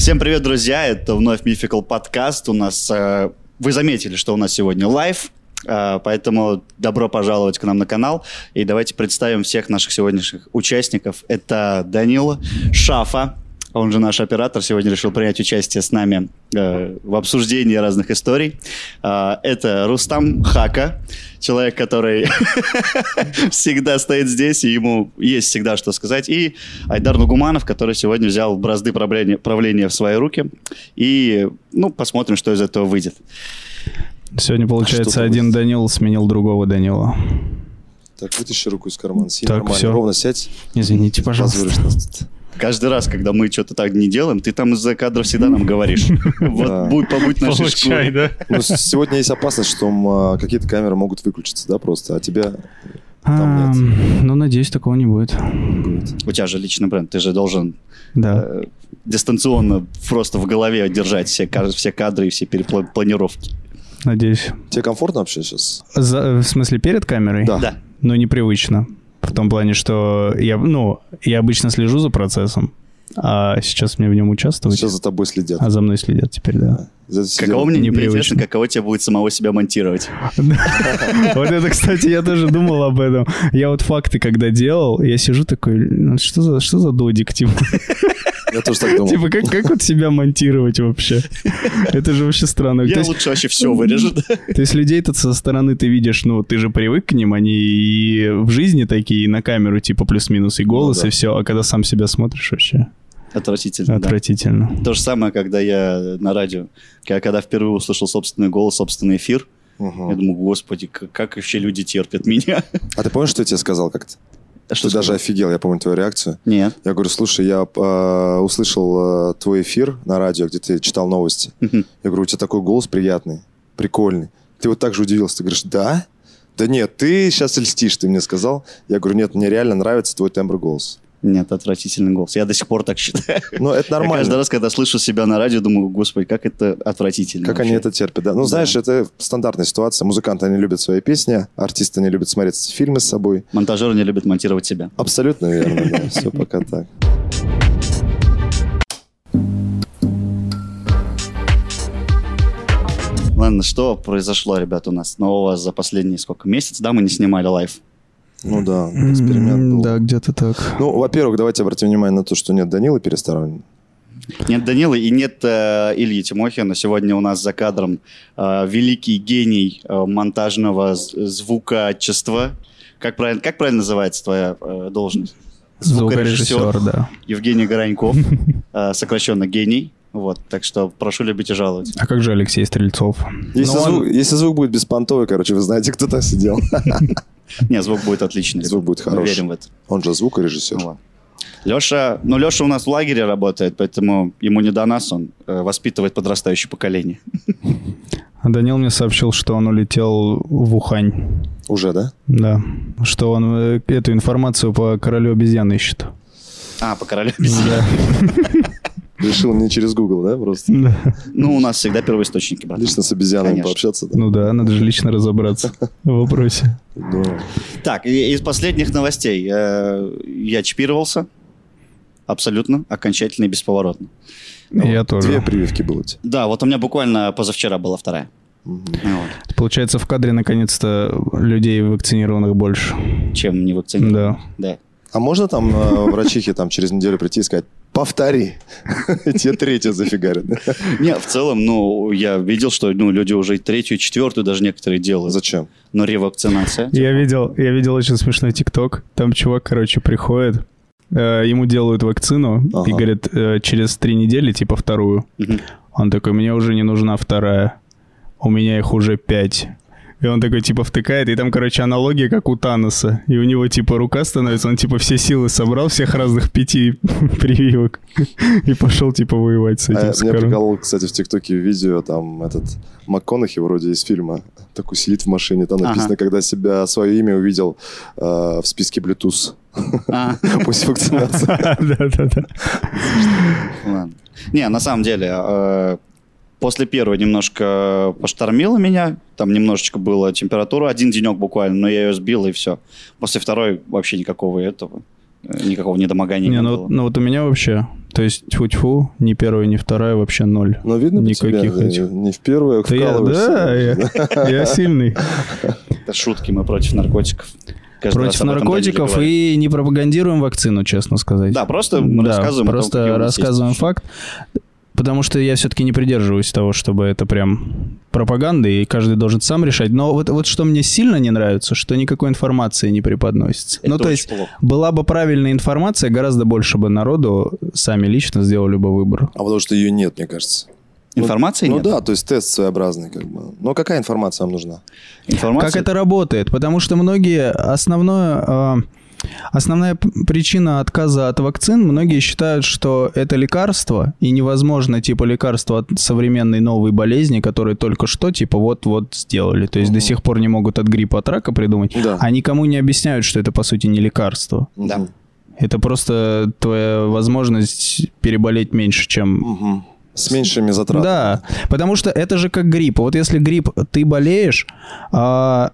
Всем привет, друзья! Это вновь Mythical подкаст. У нас э, вы заметили, что у нас сегодня live, э, поэтому добро пожаловать к нам на канал. И давайте представим всех наших сегодняшних участников. Это Данила Шафа, он же наш оператор, сегодня решил принять участие с нами э, в обсуждении разных историй. Э, это Рустам Хака, человек, который всегда стоит здесь, и ему есть всегда что сказать. И Айдар Нугуманов, который сегодня взял бразды правления, правления в свои руки. И, ну, посмотрим, что из этого выйдет. Сегодня, получается, а один Данил сменил другого Данила. Так, вытащи руку из кармана. Сиди так, нормально. Все. Ровно сядь. Извините, пожалуйста. Каждый раз, когда мы что-то так не делаем, ты там из-за кадра всегда нам говоришь. Вот будь побудь нашей шкуре. да? Ну, сегодня есть опасность, что а, какие-то камеры могут выключиться, да, просто, а тебя там нет. Ну, надеюсь, такого не будет. У тебя же личный бренд, ты же должен да. Э, дистанционно просто в голове держать все, все кадры и все перепланировки. Надеюсь. Тебе комфортно вообще сейчас? За, в смысле, перед камерой? Да. да. Ну, непривычно. В том плане, что я, ну, я обычно слежу за процессом, а сейчас мне в нем участвовать. Сейчас за тобой следят. А за мной следят теперь, да. да. Каково мне непривычно, каково тебе будет самого себя монтировать. Вот это, кстати, я тоже думал об этом. Я вот факты, когда делал, я сижу такой, «Ну, что за, что за додик, типа? Я тоже так думал. Типа, как, как вот себя монтировать вообще? Это же вообще странно. Я лучше вообще все вырежу. То есть людей-то со стороны ты видишь, ну, ты же привык к ним, они и в жизни такие, и на камеру, типа, плюс-минус, и голос, ну, да. и все, а когда сам себя смотришь вообще... Отвратительно. Отвратительно. Да. То же самое, когда я на радио, я когда впервые услышал собственный голос, собственный эфир, Угу. Я думаю, господи, как, как вообще люди терпят меня. А ты помнишь, что я тебе сказал как-то? Что ты даже офигел, я помню твою реакцию. Нет. Я говорю, слушай, я э, услышал э, твой эфир на радио, где ты читал новости. Угу. Я говорю, у тебя такой голос приятный, прикольный. Ты вот так же удивился. Ты говоришь, да? Да нет, ты сейчас льстишь, ты мне сказал. Я говорю, нет, мне реально нравится твой тембр голоса. Нет, отвратительный голос. Я до сих пор так считаю. Ну, это нормально. Я каждый раз, когда слышу себя на радио, думаю, господи, как это отвратительно. Как вообще. они это терпят, да. Ну, да. знаешь, это стандартная ситуация. Музыканты не любят свои песни, артисты не любят смотреть фильмы с собой. Монтажеры не любят монтировать себя. Абсолютно верно, да. Все пока так. Ладно, что произошло, ребят, у нас нового за последний сколько месяц, да, мы не снимали live? Ну да, эксперимент был. Да, где-то так. Ну, во-первых, давайте обратим внимание на то, что нет Данилы Пересторонина. Нет Данилы и нет э, Ильи Тимохина. Сегодня у нас за кадром э, великий гений э, монтажного звукачества. Как правильно, как правильно называется твоя э, должность? Звукорежиссер, Звукорежиссер да. Евгений Гораньков, э, сокращенно гений. Вот, так что прошу любить и жаловать. А как же Алексей Стрельцов? Если, ну, звук, он... если звук будет беспонтовый, короче, вы знаете, кто там сидел. Не, звук будет отличный. Звук будет хороший. Мы верим в это. Он же звукорежиссер. Ну, Леша, ну Леша у нас в лагере работает, поэтому ему не до нас, он э, воспитывает подрастающее поколение. А Данил мне сообщил, что он улетел в Ухань. Уже, да? Да. Что он э, эту информацию по королю обезьян ищет. А, по королю обезьян. Да. Решил не через Google, да, просто? Ну, у нас всегда первоисточники, брат. Лично с обезьянами Конечно. пообщаться, да? Ну да, надо же лично разобраться в вопросе. Так, из последних новостей. Э, я чипировался. Абсолютно, окончательно и бесповоротно. Я тоже. Две прививки было. Да, вот у меня буквально позавчера была вторая. Угу. Вот. Получается, в кадре наконец-то людей вакцинированных больше. Чем не вакцинированных. Да. Да. А можно там э, врачихе там через неделю прийти и сказать, повтори. Тебе третью зафигарят. Не, в целом, ну, я видел, что ну, люди уже третью, четвертую даже некоторые делают. Зачем? Но ревакцинация. Я видел, я видел очень смешной тикток. Там чувак, короче, приходит, э, ему делают вакцину ага. и говорят, э, через три недели, типа, вторую. Угу. Он такой, мне уже не нужна вторая. У меня их уже пять. И он такой, типа, втыкает, и там, короче, аналогия, как у Таноса. И у него, типа, рука становится, он, типа, все силы собрал, всех разных пяти прививок, и пошел, типа, воевать с этим. А, меня приколол, кстати, в ТикТоке видео, там, этот, МакКонахи вроде из фильма, такой сидит в машине, там написано, ага. когда себя, свое имя увидел э, в списке Bluetooth. А. После вакцинации. Да-да-да. Не, на самом деле, э, После первой немножко поштормило меня, там немножечко было температура, один денек буквально, но я ее сбил и все. После второй вообще никакого этого, э, никакого недомогания не, не ну, было. Ну вот у меня вообще, То есть тьфу-тьфу, ни первая, ни вторая, вообще ноль. Ну, видно Никаких тебя, этих. Не в первую, а Да я, да, я, я сильный. Это шутки, мы против наркотиков. Каждый Против наркотиков и не пропагандируем вакцину, честно сказать. Да, просто мы Да, рассказываем о том, просто есть рассказываем ощущения. факт. Потому что я все-таки не придерживаюсь того, чтобы это прям пропаганда, и каждый должен сам решать. Но вот, вот что мне сильно не нравится, что никакой информации не преподносится. Это ну, то есть, плохо. была бы правильная информация, гораздо больше бы народу сами лично сделали бы выбор. А потому что ее нет, мне кажется. Ну, Информации ну, нет? да, то есть тест своеобразный как бы. Но какая информация вам нужна? Информация? Как это работает? Потому что многие основное... а, Основная причина отказа от вакцин, многие считают, что это лекарство, и невозможно, типа, лекарство от современной новой болезни, которые только что, типа, вот-вот сделали. То есть до сих пор не могут от гриппа, от рака придумать, Да. а никому не объясняют, что это, по сути, не лекарство. Да. Это просто твоя возможность переболеть меньше, чем Мгм. С меньшими затратами. да, потому что это же как грипп. Вот если грипп, ты болеешь, а,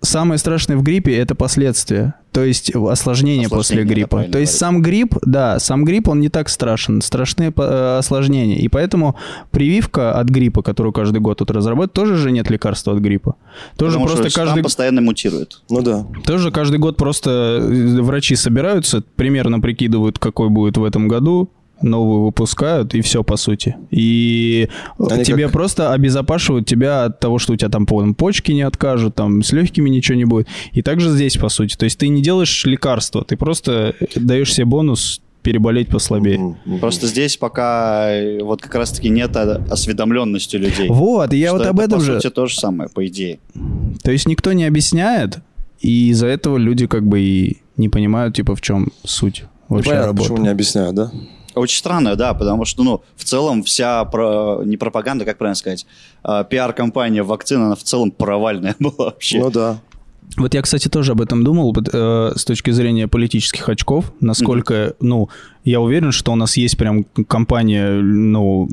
самое страшное в гриппе это последствия. То есть осложнения после Осложнения, да, гриппа. То есть говорить. сам грипп, да, сам грипп, он не так страшен. Страшны э, осложнения. И поэтому прививка от гриппа, которую каждый год тут разрабатывают, тоже же нет лекарства от гриппа. Тоже Потому просто что каждый... постоянно мутирует. Ну да. Тоже каждый год просто э, врачи собираются, примерно прикидывают, какой будет в этом году, новую выпускают, и все, по сути. И Они тебе как- просто обезопашивают тебя от того, что у тебя там по почки не откажут, там с легкими ничего не будет. И также здесь, по сути. То есть ты не делаешь лекарства, ты просто даешь себе бонус переболеть послабее. Мгм. Просто здесь пока э, вот как раз-таки нет осведомленности людей. Вот, и я вот об это, этом по же... сути, то же самое, по идее. То есть никто не объясняет, и из-за этого люди как бы и не понимают, типа, в чем суть вообще Понятно, работы. почему не объясняют, да? Очень странно, да, потому что, ну, в целом вся, про... не пропаганда, как правильно сказать, а, пиар-компания вакцины, она в целом провальная была вообще. Ну да. Вот я, кстати, тоже об этом думал э, с точки зрения политических очков, насколько, ну, я уверен, что у нас есть прям компания, ну,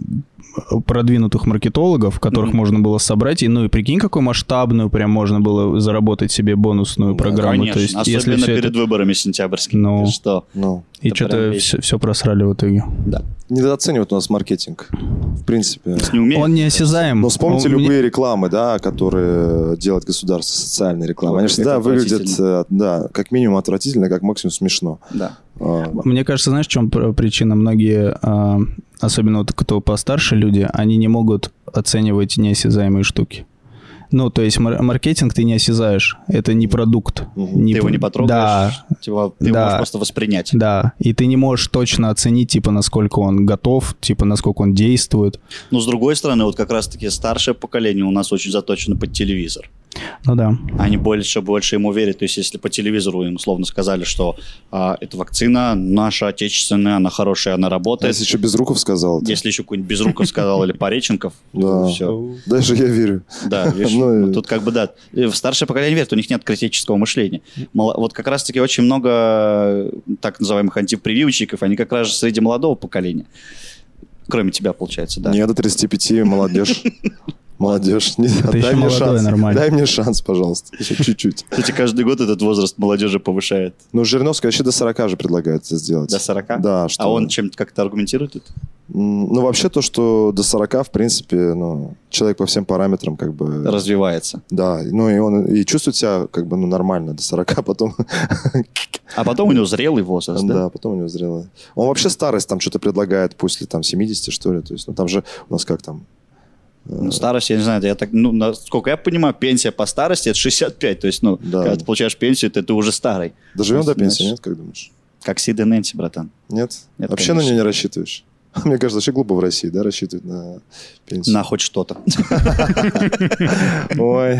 продвинутых маркетологов, которых Мгм. можно было собрать, и, ну, и прикинь, какую масштабную прям можно было заработать себе бонусную Да, программу. Конечно, То есть, особенно если все перед это... выборами сентябрьскими. Ну. Ты что? Ну. И что-то вещь. все, просрали в итоге. Да. Недооценивают у нас маркетинг. В принципе. Не умеют. Он неосязаем. Но вспомните Он- любые рекламы, да, которые делает государство, социальные рекламы. Они всегда выглядят, э, да, как минимум отвратительно, как максимум смешно. Да. А, Мне кажется, знаешь, в чем пр- причина? Многие, а, особенно вот кто постарше люди, они не могут оценивать неосязаемые штуки. Ну, то есть мар- маркетинг ты не осязаешь. Это не продукт. Мгм. Ты его не потрогаешь, Да, типа, ты его Да. можешь просто воспринять. да. И ты не можешь точно оценить, типа, насколько он готов, типа, насколько он действует. Но с другой стороны, вот как раз-таки старшее поколение у нас очень заточено под телевизор. Ну да. Они больше, больше ему верят. То есть, если по телевизору им условно сказали, что а, эта вакцина наша отечественная, она хорошая, она а работает. если еще Безруков сказал, то- Если еще какой-нибудь Безруков сказал или Пореченков, Да. все. даже я верю. Да, Ну ну, тут как бы да. В старшее поколение верит, у них нет критического мышления. Вот как раз-таки очень много э, так называемых антипрививочников, они как раз среди молодого поколения. Кроме тебя, получается, да. Не до 35, молодежь. Молодежь, не, Ты дай еще мне шанс. нормально. Дай мне шанс, пожалуйста, еще чуть-чуть. Кстати, каждый год этот возраст молодежи повышает. Ну, Жириновская вообще до 40 же предлагает это сделать. До 40? Да, что... А он чем-то как-то аргументирует это? Ну, вообще то, что до 40, в принципе, ну, человек по всем параметрам как бы... Развивается. Да, ну и он и чувствует себя как бы ну, нормально до 40, потом... А потом у него зрелый возраст, да? Да, потом у него зрелый. Он вообще старость там что-то предлагает после там 70, что ли. То есть, ну там же у нас как там... Ну, старость, я не знаю, я так, ну, насколько я понимаю, пенсия по старости это 65. То есть, ну, Да. когда ты получаешь пенсию, то ты уже старый. Доживем до Знаешь, пенсии, нет, как думаешь? Как Сид и Нэнси, братан. Нет? Нет, вообще на конечно. нее не рассчитываешь? Мне кажется, вообще глупо в России, да, рассчитывать на пенсию. На хоть что-то. Ой.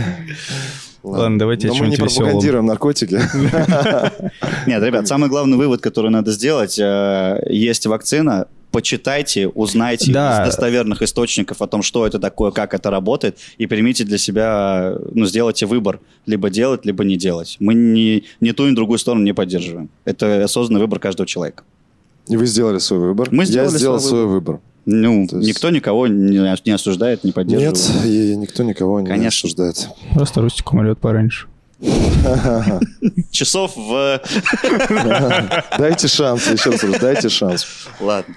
Ладно, давайте о Но мы не чем-нибудь пропагандируем наркотики. Нет, ребят, самый главный вывод, который надо сделать, э, есть вакцина, почитайте, узнайте Да. из достоверных источников о том, что это такое, как это работает, и примите для себя, ну, сделайте выбор, либо делать, либо не делать. Мы ни, ни ту, ни другую сторону не поддерживаем. Это осознанный выбор каждого человека. И вы сделали свой выбор. Мы Я сделали сделал свой свой выбор. Ну, То есть- никто никого не, не осуждает, не поддерживает. Нет, и никто никого не Конечно. осуждает. Просто Рустик умрет пораньше. Часов в... Дайте шанс, еще раз дайте шанс. Ладно.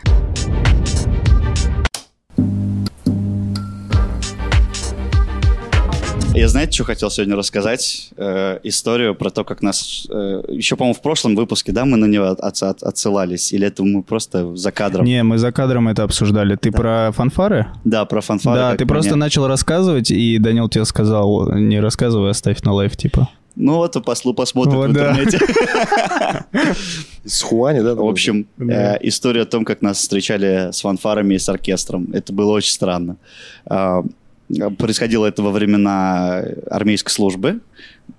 Я знаете, что хотел сегодня рассказать? Э, историю про то, как нас... Э, еще, по-моему, в прошлом выпуске, да, мы на него от, от, отсылались? Или это мы просто за кадром? Не, мы за кадром это обсуждали. Ты да. про фанфары? Да, про фанфары. Да, ты просто начал рассказывать, и Данил тебе сказал, не рассказывай, оставь на live, типа. Ну вот, послу посмотрит вот, в интернете. С Хуани, да? В общем, э, история о том, как нас встречали с фанфарами и с оркестром. Это было очень странно. Происходило это во времена армейской службы.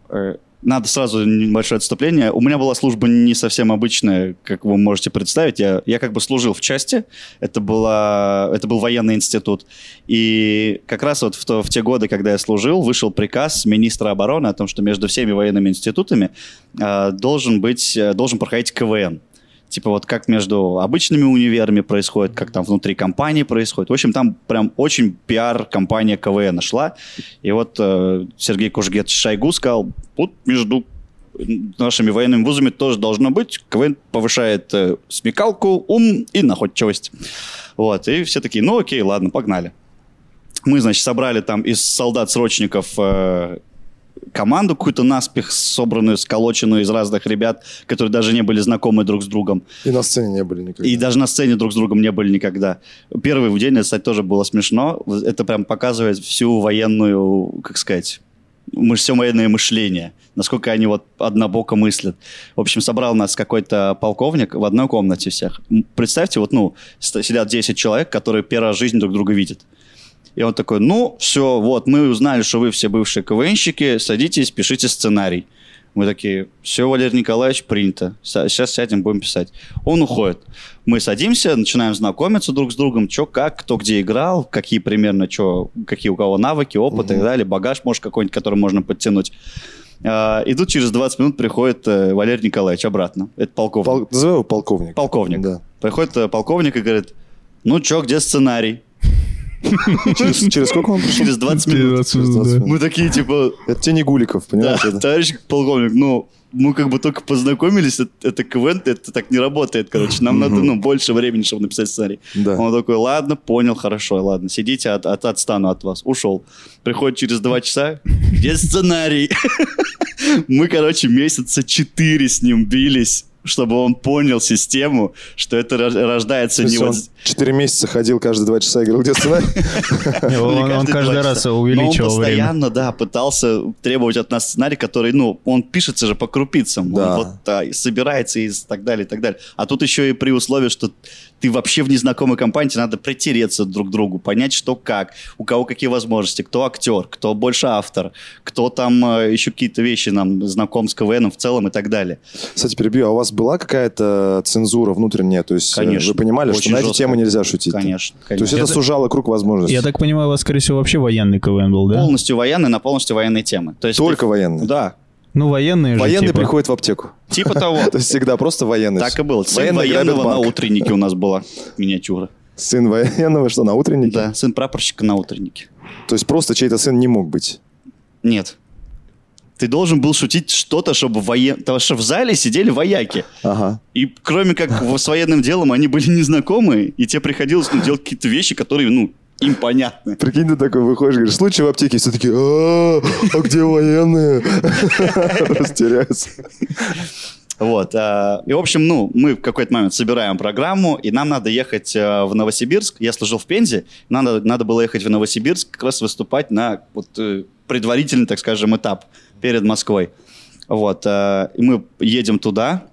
Э, надо сразу небольшое отступление. У меня была служба не совсем обычная, как вы можете представить. Я, я как бы служил в части. Это, была, это был военный институт. И как раз вот в, то, в те годы, когда я служил, вышел приказ министра обороны о том, что между всеми военными институтами э, должен, быть, э, должен проходить КВН. Типа вот как между обычными универами происходит, как там внутри компании происходит. В общем, там прям очень пиар-компания КВН шла. И вот э, Сергей Кужгет Шойгу сказал, вот между нашими военными вузами тоже должно быть. КВН повышает э, смекалку, ум и находчивость. Вот, и все такие, ну окей, ладно, погнали. Мы, значит, собрали там из солдат-срочников э, команду какую-то наспех собранную, сколоченную из разных ребят, которые даже не были знакомы друг с другом. И на сцене не были никогда. И даже на сцене друг с другом не были никогда. Первый день, кстати, тоже было смешно. Это прям показывает всю военную, как сказать, мы все военное мышление, насколько они вот однобоко мыслят. В общем, собрал нас какой-то полковник в одной комнате всех. Представьте, вот, ну, сидят 10 человек, которые первый раз в жизни друг друга видят. И он такой, ну, все, вот, мы узнали, что вы все бывшие КВНщики, садитесь, пишите сценарий. Мы такие, все, Валерий Николаевич, принято. Сейчас сядем, будем писать. Он уходит. Мы садимся, начинаем знакомиться друг с другом, что как, кто где играл, какие примерно, что, какие у кого навыки, опыт угу. и так далее, багаж, может, какой-нибудь, который можно подтянуть. А, и тут через 20 минут приходит э, Валерий Николаевич обратно. Это полковник. Пол... Называй его полковник. Полковник. Да. Приходит э, полковник и говорит, ну что, где сценарий? Через, через сколько он пришел? Через 20 минут. 20 минут, да. Мы такие, типа... Это те не Гуликов, понимаешь? Да, товарищ полковник, ну, мы как бы только познакомились, это, это КВН, это так не работает, короче. Нам надо, ну, больше времени, чтобы написать сценарий. Да. Он такой, ладно, понял, хорошо, ладно, сидите, от, от, отстану от вас. Ушел. Приходит через два часа, где сценарий? Мы, короче, месяца четыре с ним бились чтобы он понял систему, что это рождается не вот... Четыре месяца ходил каждые два часа и говорил, где сценарий? Он каждый раз увеличивал время. он постоянно, да, пытался требовать от нас сценарий, который, ну, он пишется же по крупицам. Он вот собирается и так далее, и так далее. А тут еще и при условии, что ты вообще в незнакомой компании, тебе надо притереться друг к другу, понять, что как, у кого какие возможности, кто актер, кто больше автор, кто там э, еще какие-то вещи нам знаком с КВНом в целом и так далее. Кстати, перебью, а у вас была какая-то цензура внутренняя? То есть э, конечно, вы понимали, что на эти темы нельзя шутить? Конечно. конечно. То есть это, это сужало круг возможностей? Я так понимаю, у вас, скорее всего, вообще военный КВН был, да? Полностью военный, на полностью военные темы. То есть Только ты... военный? Да. Ну, военные же, Военный типа. приходит в аптеку. Типа того. То есть всегда просто военный. Так и было. Сын военного на утреннике у нас была миниатюра. Сын военного что, на утреннике? Да, сын прапорщика на утреннике. То есть просто чей-то сын не мог быть? Нет. Ты должен был шутить что-то, чтобы воен... Потому что в зале сидели вояки. Ага. И кроме как с военным делом, они были незнакомые, и тебе приходилось ну, делать какие-то вещи, которые, ну, им понятно. Прикинь, ты такой выходишь, говоришь, случай в аптеке, все такие, а, а где военные? Растеряются. Вот. А, и, в общем, ну, мы в какой-то момент собираем программу, и нам надо ехать э, в Новосибирск. Я служил в Пензе, нам надо, надо было ехать в Новосибирск как раз выступать на вот, э, предварительный, так скажем, этап перед Москвой. Вот. Э, и мы едем туда,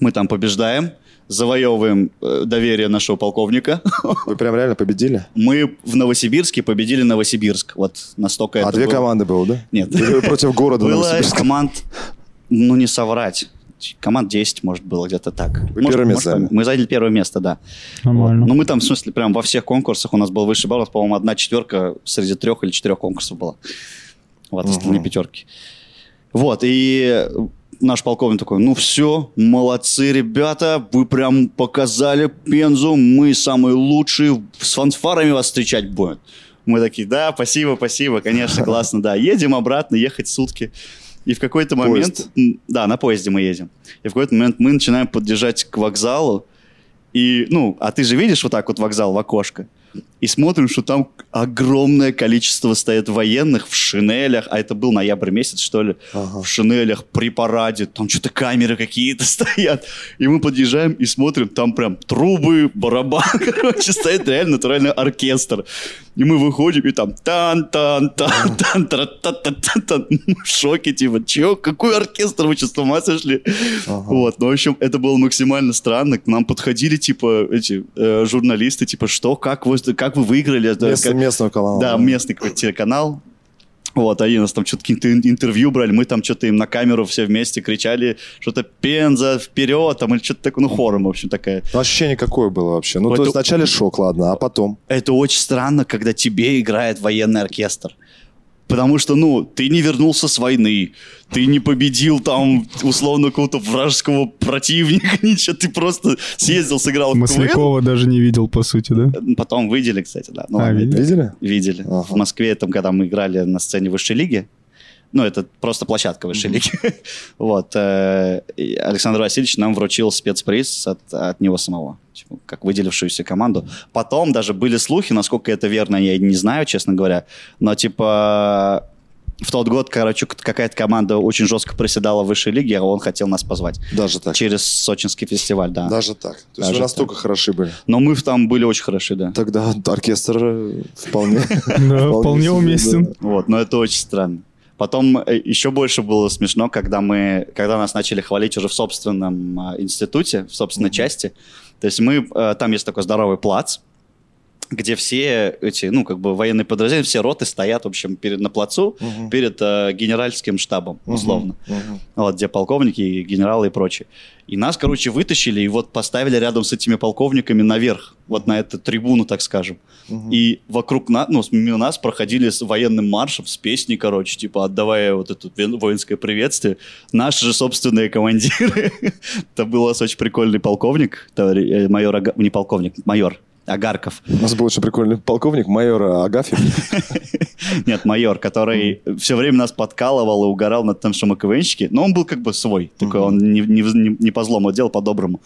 мы там побеждаем, завоевываем э, доверие нашего полковника. Вы прям реально победили? Мы в Новосибирске победили Новосибирск. Вот настолько а это две было. команды было, да? Нет. против города Было команд, ну не соврать. Команд 10, может, было где-то так. Вы может, первое место. Может, мы заняли первое место, да. Нормально. Вот. Ну, мы там, в смысле, прям во всех конкурсах у нас был высший балл. По-моему, одна четверка среди трех или четырех конкурсов была. Вот, угу. остальные пятерки. Вот, и наш полковник такой, ну все, молодцы, ребята, вы прям показали Пензу, мы самые лучшие, с фанфарами вас встречать будем. Мы такие, да, спасибо, спасибо, конечно, классно, да. Едем обратно, ехать сутки. И в какой-то момент... Поезд. Да, на поезде мы едем. И в какой-то момент мы начинаем подъезжать к вокзалу. И, ну, а ты же видишь вот так вот вокзал в окошко и смотрим, что там огромное количество стоят военных в шинелях, а это был ноябрь месяц, что ли, ага. в шинелях при параде, там что-то камеры какие-то стоят. И мы подъезжаем и смотрим, там прям трубы, барабан, короче, стоит реально натуральный оркестр. И мы выходим, и там тан-тан-тан, тан тан тан тан в шоке, типа, чё, какой оркестр, вы что, с ума сошли? Вот, ну, в общем, это было максимально странно. К нам подходили, типа, эти э, журналисты, типа, что, как вы, как вы выиграли? Место, как... Местного канала. Да, местный какой-то телеканал. Вот, они нас там что-то какие-то интервью брали, мы там что-то им на камеру все вместе кричали, что-то Пенза, вперед, там, или что-то такое, ну, хором, в общем, такая. Ну, ощущение какое было вообще? Ну, это... то есть вначале шок, ладно, а потом? Это очень странно, когда тебе играет военный оркестр. Потому что, ну, ты не вернулся с войны, ты не победил там, условно, какого-то вражеского противника, ничего, ты просто съездил, сыграл Маслякова в даже не видел, по сути, да? Потом видели, кстати, да. Ну, а, видели? Видели. Ага. В Москве, там, когда мы играли на сцене высшей лиги, ну, это просто площадка высшей лиги. вот. Э, Александр Васильевич нам вручил спецприз от, от него самого, как выделившуюся команду. Потом даже были слухи, насколько это верно, я не знаю, честно говоря, но, типа, в тот год, короче, какая-то команда очень жестко проседала в высшей лиге, а он хотел нас позвать. Даже так? Через сочинский фестиваль, да. Даже так? То есть Даже вы настолько так. хороши были? Но мы там были очень хороши, да. Тогда оркестр вполне... Вполне уместен. Вот, но это очень странно. Потом э, еще больше было смешно, когда мы, когда нас начали хвалить уже в собственном а, институте, в собственной mm-hmm. То есть мы, э, там есть такой здоровый плац, где все эти, ну, как бы военные подразделения, все роты стоят, в общем, перед, на плацу, uh-huh. перед э, генеральским штабом, условно. Uh-huh. Uh-huh. Вот, где полковники, генералы и прочее. И нас, короче, вытащили и вот поставили рядом с этими полковниками наверх, вот на эту трибуну, так скажем. Uh-huh. И вокруг нас, ну, мимо нас проходили с военным маршем, с песней, короче, типа, отдавая вот это воинское приветствие. Наши же собственные командиры. Это был у нас очень прикольный полковник, э, майор, не полковник, майор, Агарков. У нас был очень прикольный полковник, майор Агафьев. Нет, майор, который все время нас подкалывал и угорал над тем, что мы КВНщики. Но он был как бы свой. Такой он не по злому делал, по-доброму.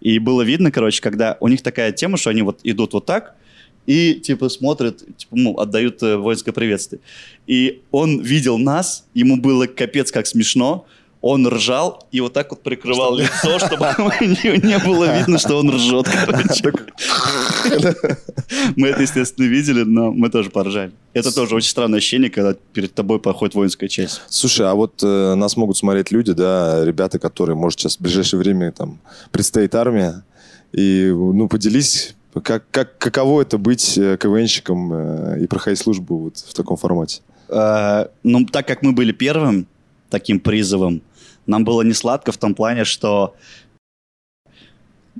И было видно, короче, когда у них такая тема, что они вот идут вот так, и типа смотрят, типа, ну, отдают э, воинское приветствие. И он видел нас, ему было капец как смешно, он ржал и вот так вот прикрывал лицо, чтобы не было видно, что он ржет, Мы это, естественно, видели, но мы тоже поржали. Это тоже очень странное ощущение, когда перед тобой проходит воинская часть. Слушай, а вот э, нас могут смотреть люди, да, ребята, которые, может, сейчас в ближайшее время там предстоит армия, и, ну, поделись как, как, каково это быть э, КВНщиком э, и проходить службу вот в таком формате? Ну, так как мы были первым таким призовом, нам было не сладко в том плане, что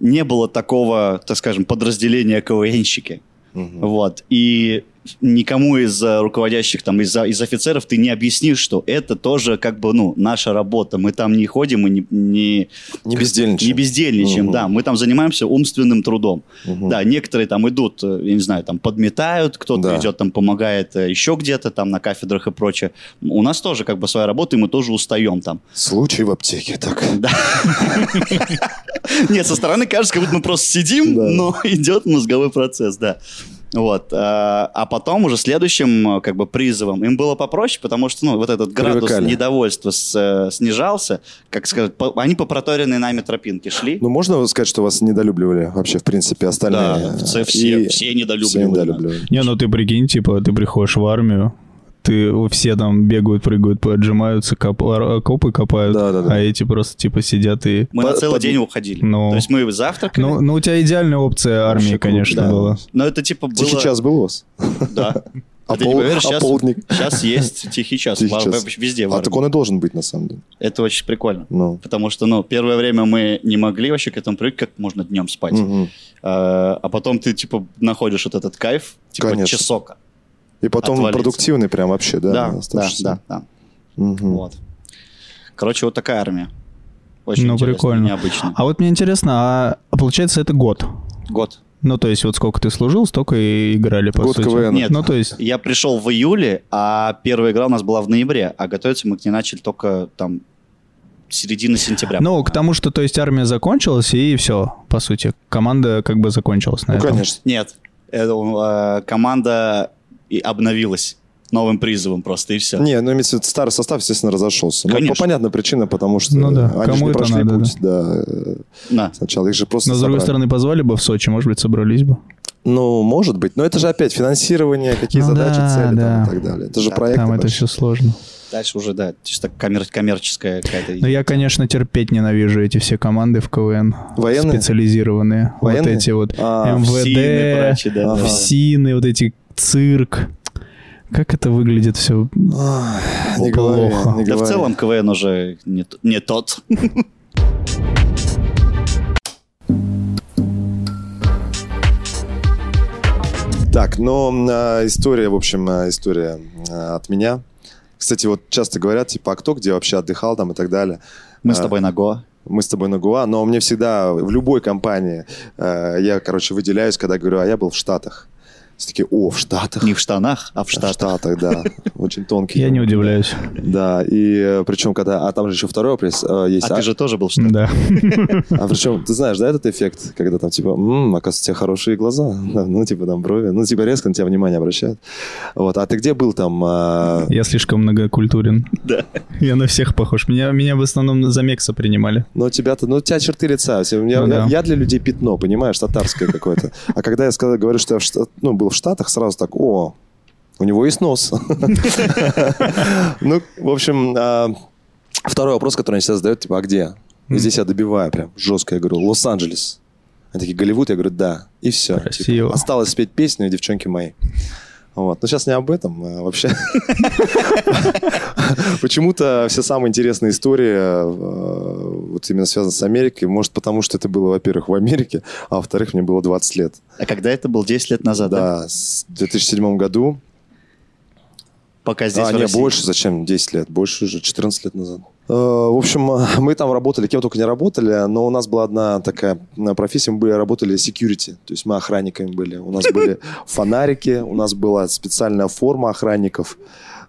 не было такого, так скажем, подразделения КВНщики. Угу. Вот. И никому из э, руководящих, там, из, из офицеров ты не объяснишь, что это тоже как бы, ну, наша работа. Мы там не ходим и не... Не, не бездельничаем. Не бездельничаем, угу. да. Мы там занимаемся умственным трудом. Угу. Да, некоторые там идут, э, я не знаю, там подметают, кто-то да. идет там помогает э, еще где-то там на кафедрах и прочее. У нас тоже как бы своя работа, и мы тоже устаем там. Случай в аптеке, так. Да. Нет, со стороны кажется, как будто мы просто сидим, но идет мозговой процесс, да. Вот. А, а потом уже следующим как бы призывом им было попроще, потому что ну, вот этот градус Привыкали. недовольства с, э, снижался. Как сказать, по, они по проторенной нами тропинке шли. Ну, можно сказать, что вас недолюбливали вообще, в принципе, остальные? Да, все, все, все недолюбливали. Все недолюбливали. Не, ну ты прикинь, типа, ты приходишь в армию, ты все там бегают, прыгают, поджимаются, коп, копы копают, да, да, да. а эти просто типа сидят и... Мы по, на целый под... день уходили. Ну, То есть мы завтракали. Ну, ну, у тебя идеальная опция армии, Вообще, конечно, да. была. Но это типа было... Тихий час был у вас? Да. А, пол, поверишь, сейчас, а полдник? Сейчас есть тихий час. Тихий час. Везде. А так он и должен быть, на самом деле. Это очень прикольно. Ну. Потому что, ну, первое время мы не могли вообще к этому привыкнуть, как можно днем спать. Угу. А, а потом ты, типа, находишь вот этот кайф, типа, Конечно. часока. И потом отвалиться. продуктивный прям вообще, да? Да, да, да. да. Угу. Вот. Короче, вот такая армия. Очень ну, прикольно. необычно. А вот мне интересно, а получается это год? Год. Ну, то есть вот сколько ты служил, столько и играли, по Год сути. КВН. Нет, Ну, то есть... я пришел в июле, а первая игра у нас была в ноябре, а готовиться мы к ней начали только там середины сентября. Ну, к тому, что, то есть, армия закончилась, и все, по сути. Команда как бы закончилась на Ну, этом. конечно. Нет, это, э, команда и обновилась новым призывом просто, и все. Не, ну, имеется в виду, старый состав, естественно, разошелся. Ну, Конечно. по понятной причине, потому что Ну да, они же кому не это прошли надо, путь, да. э, На. Сначала их же просто Но, с другой собрали. стороны, позвали бы в Сочи, может быть, собрались бы. Ну, может быть. Но это же опять финансирование, какие Ну задачи, да, цели да. там, и так далее. Это же Да, проект. Там это все сложно. Дальше уже, да, чисто коммер- коммерческая какая-то... Но я, конечно, терпеть ненавижу эти все команды в КВН. Военные? Специализированные. Военные? Вот эти вот А, ФСИНы МВД, да, Ага. да. ФСИНы, вот эти цирк. Как это выглядит все? Ах, Не говори, Плохо. не Да в говори. целом КВН уже не, не тот. Так, но а, история, в общем, а, история а, от меня. Кстати, вот часто говорят, типа, а кто где вообще отдыхал там и так далее. Мы с А, тобой на Гоа. Мы с тобой на Гуа, но мне всегда в любой компании э, я, короче, выделяюсь, когда говорю, а я был в Штатах. Все таки о, в Штатах. Не в штанах, а в В штатах. Штатах, да. Очень тонкий. Я не удивляюсь. Да, и причем, когда... А там же еще второй вопрос э, есть. А ты же тоже был в штатах. Да. А причем, ты знаешь, да, этот эффект, когда там, типа, «М, оказывается, у тебя хорошие глаза, ну, типа, там, брови, ну, типа, резко на тебя внимание обращают. Вот, а ты где был там? а, Я слишком многокультурен. Да. Я на всех похож. Меня, меня в основном за Мекса принимали. Ну, тебя-то, ну, у тебя черты лица. Я, Ну я- да. я для людей пятно, понимаешь, татарское какое-то. А когда я сказал, говорю, что я в ну, был в Штатах, сразу так, о, у него есть нос. Ну, в общем, а, второй вопрос, который они всегда задают, типа, а где? И здесь я добиваю прям жестко. Я говорю, Лос-Анджелес. Они такие, Голливуд? Я говорю, да. И все. Красиво. осталось спеть песню «Девчонки мои». Вот. Но сейчас не об этом, а вообще. Почему-то все самые интересные истории э, вот именно связаны с Америкой. Может, потому что это было, во-первых, в Америке, а во-вторых, мне было 20 лет. А когда это был 10 лет назад, да? Да, в 2007 году. Пока здесь а, в не, России. больше, зачем? 10 лет. Больше уже, 14 лет назад. Э, В общем, мы там работали, кем только не работали, но у нас была одна такая э, профессия, мы были, работали security, то есть мы охранниками были. У нас были фонарики, у нас была специальная форма охранников,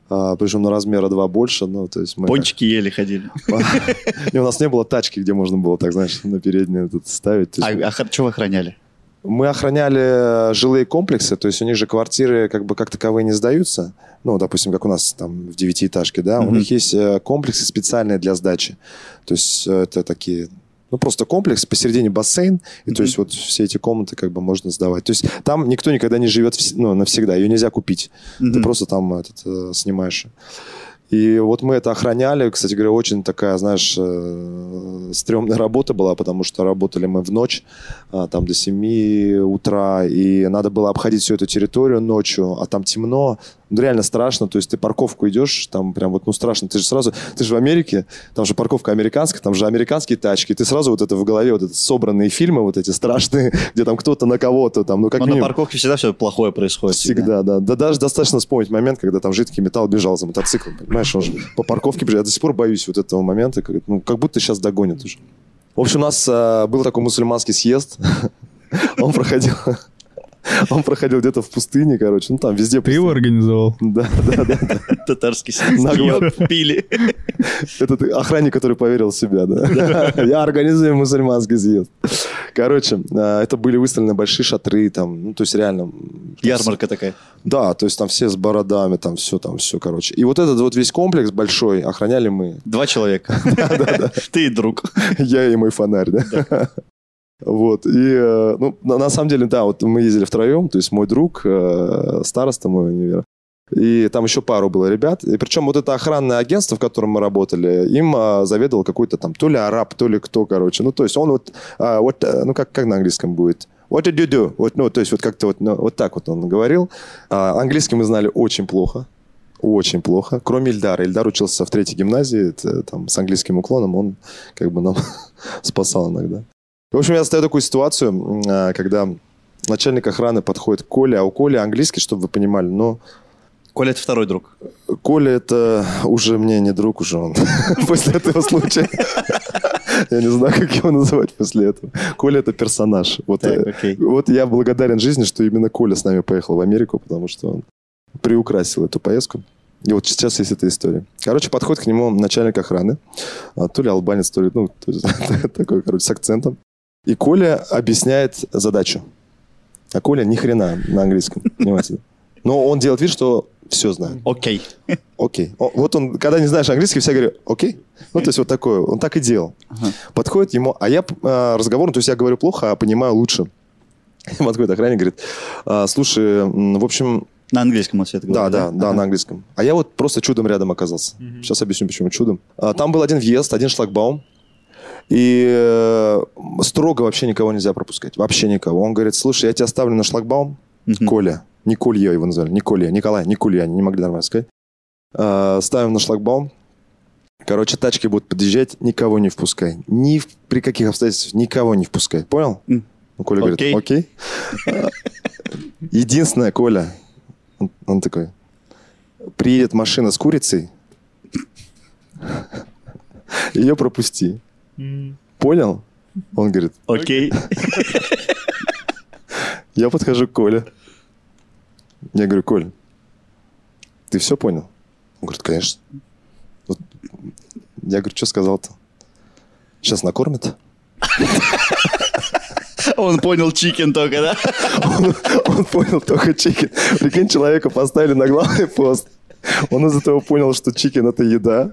э, причем на размера два больше. Ну, то есть мы Пончики ели, ходили. И у нас не было тачки, где можно было так, знаешь, на переднюю тут ставить. А, а что вы охраняли? Мы охраняли жилые комплексы, то есть у них же квартиры как бы как таковые не сдаются. Ну, допустим, как у нас там в девятиэтажке, да, у Мгм. них есть э, комплексы специальные для сдачи. То есть э, это такие ну, просто комплекс, посередине бассейн, и то Мгм. есть вот все эти комнаты как бы можно сдавать. То есть там никто никогда не живет ну, навсегда, ее нельзя купить. Ты Мгм. просто там этот, э, снимаешь. И вот мы это охраняли. Кстати говоря, очень такая, знаешь, э, стрёмная работа была, потому что работали мы в ночь, а, там до 7 утра, и надо было обходить всю эту территорию ночью, а там темно, ну, реально страшно, то есть ты парковку идешь, там прям вот, ну, страшно, ты же сразу, ты же в Америке, там же парковка американская, там же американские тачки, ты сразу вот это в голове, вот это собранные фильмы вот эти страшные, где там кто-то на кого-то, там, ну, как Но на минимум. парковке всегда все плохое происходит. Всегда, да. Да даже достаточно вспомнить момент, когда там жидкий металл бежал за мотоциклом, понимаешь, он же по парковке бежал. Я до сих пор боюсь вот этого момента, как, ну, как будто сейчас догонят уже. В общем, у нас э, был такой мусульманский съезд. Он проходил... Он проходил где-то в пустыне, короче. Ну, там везде Ты его пустыня. организовал? Да, да, да. Татарский съел, пили. Этот охранник, который поверил в себя, да. Я организую мусульманский съезд. Короче, э, это были выставлены большие шатры, там, ну, то есть реально... Ярмарка такая. Да, то есть там все с бородами, там все, там все, короче. И вот этот вот весь комплекс большой охраняли мы. Два человека. Ты и друг. Я и мой фонарь, да? Вот, и, э, ну, на, на самом деле, да, вот мы ездили втроем, то есть мой друг, э, староста мой универ, и там еще пару было ребят. И причем вот это охранное агентство, в котором мы работали, им а, заведовал какой-то там то ли араб, то ли кто, короче. Ну, то есть он вот, а, вот ну, как, как на английском будет? What did you do? Вот, ну, то есть вот как-то вот, ну, вот так вот он говорил. А, английский мы знали очень плохо. Очень плохо. Кроме Ильдара. Ильдар учился в третьей гимназии, это, там, с английским уклоном. Он как бы нам спасал иногда. В общем, я застаю такую ситуацию, а, когда начальник охраны подходит к Коле, а у Коли английский, чтобы вы понимали, но Коля, это второй друг. Коля это уже мне не друг уже он после этого случая. Я не знаю, как его называть после этого. Коля это персонаж. Вот, Так, э, вот я благодарен жизни, что именно Коля с нами поехал в Америку, потому что он приукрасил эту поездку. И вот сейчас есть эта история. Короче, подходит к нему начальник охраны. а, То ли албанец, то ли, ну, то есть такой, короче, с акцентом. И Коля объясняет задачу. А Коля ни хрена на английском. Понимаете? Но он делает вид, что все знает. Окей. Окей. Вот он, когда не знаешь английский, все говорят, окей. Ну, то есть вот такое. Он так и делал. Ага. Подходит ему, а я э, разговор, то есть я говорю плохо, а понимаю лучше. Ему подходит охранник, говорит, «А, слушай, в общем, На английском он все это да, говорит, да, да, Ага. на английском. А я вот просто чудом рядом оказался. Сейчас объясню, почему чудом. А, Там был один въезд, один шлагбаум. И э, строго вообще никого нельзя пропускать. Вообще никого. Он говорит, слушай, я тебя ставлю на шлагбаум. Мгм. Коля. Николья его назвали. Николья. Николай. Николья. Они не могли нормально сказать. А, Ставим на шлагбаум. Короче, тачки будут подъезжать, никого не впускай. Ни в- при каких обстоятельствах никого не впускай. Понял? М. Ну, Коля Окей. говорит, окей. Единственное, Коля, он, он такой, приедет машина с курицей, ее пропусти. Понял? Он говорит, Окей. я подхожу к Коле. Я говорю, Коль, ты все понял? Он говорит, конечно. Вот. Я говорю, что сказал-то? Сейчас накормят? Он понял chicken только, да? Он, он понял только chicken. Прикинь, человека поставили на главный пост. Он из этого понял, что chicken это еда.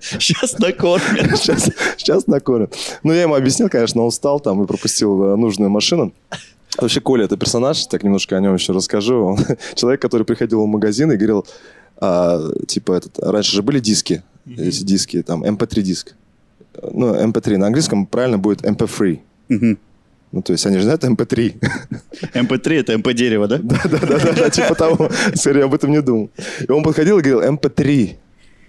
Сейчас накормят. Сейчас, сейчас накормят. Ну, я ему объяснил, конечно, он встал там и пропустил э, нужную машину. Вообще, Коля это персонаж, так немножко о нем еще расскажу. Он человек, который приходил в магазин и говорил, а, типа, этот, раньше же были диски, эти диски, там, MP3 диск. Ну, MP3 на английском правильно будет MP3. Мгм. Ну, то есть они же знают MP3. МП3 это МП дерево, да? Да-да-да, типа того. Скорее, об этом не думал. И он подходил и говорил, MP3,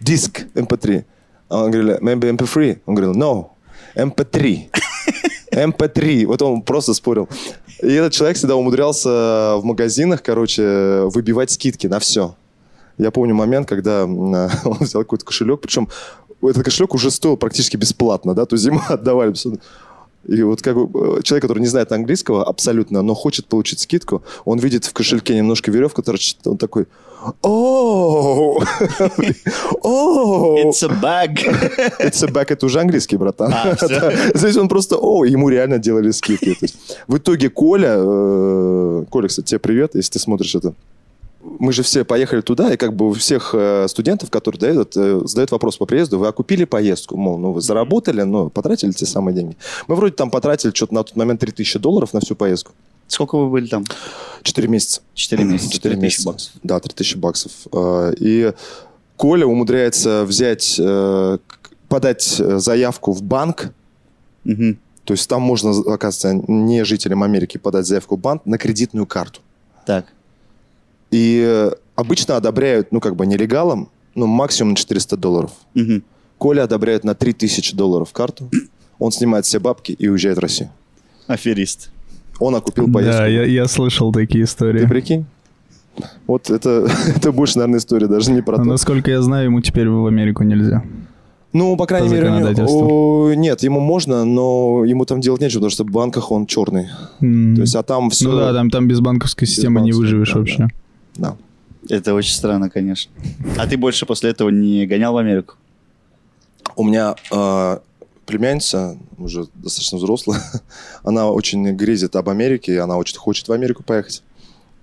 диск MP3. А он говорил, maybe MP3? Он говорил, no, MP3. MP3. Вот он просто спорил. И этот человек всегда умудрялся в магазинах, короче, выбивать скидки на все. Я помню момент, когда он взял какой-то кошелек, причем этот кошелек уже стоил практически бесплатно, да, то есть ему отдавали. И вот как бы э, человек, который не знает английского абсолютно, но хочет получить скидку, он видит в кошельке немножко веревку торчит, он такой, о, о, It's a bag. it's a back, это уже английский, братан. А. Здесь он просто, о, ему реально делали скидки. В итоге Коля, э, Коля, кстати, тебе привет, если ты смотришь это. Мы же все поехали туда, и как бы у всех э, студентов, которые дают, э, задают вопрос по приезду, вы окупили поездку? Мол, ну вы заработали, но потратили те самые деньги. Мы вроде там потратили что-то на тот момент 3000 долларов на всю поездку. Сколько вы были там? Четыре месяца. Четыре месяца. Четыре 4000 месяца. баксов. Да, 3000 баксов. Э, И Коля умудряется взять, подать заявку в банк, Мгм. то есть там можно, оказывается, не жителям Америки подать заявку в банк на кредитную карту. Так. И э, обычно одобряют, ну, как бы нелегалам, ну, максимум на 400 долларов. Мгм. Коля одобряет на 3000 долларов карту. Он снимает все бабки и уезжает в Россию. Аферист. Он окупил поездку. Да, я, я слышал такие истории. Ты прикинь? Вот это, это больше, наверное, история даже не про Но, то. насколько я знаю, ему теперь в Америку нельзя. Ну, по крайней по мере, у нет, ему можно, но ему там делать нечего, потому что в банках он черный. М. То есть, а там все... Ну да, там, там без банковской системы не банковской, выживешь да, вообще. Да. Это очень странно, конечно. А ты больше после этого не гонял в Америку? У меня э, племянница, уже достаточно взрослая, она очень грезит об Америке, и она очень хочет в Америку поехать.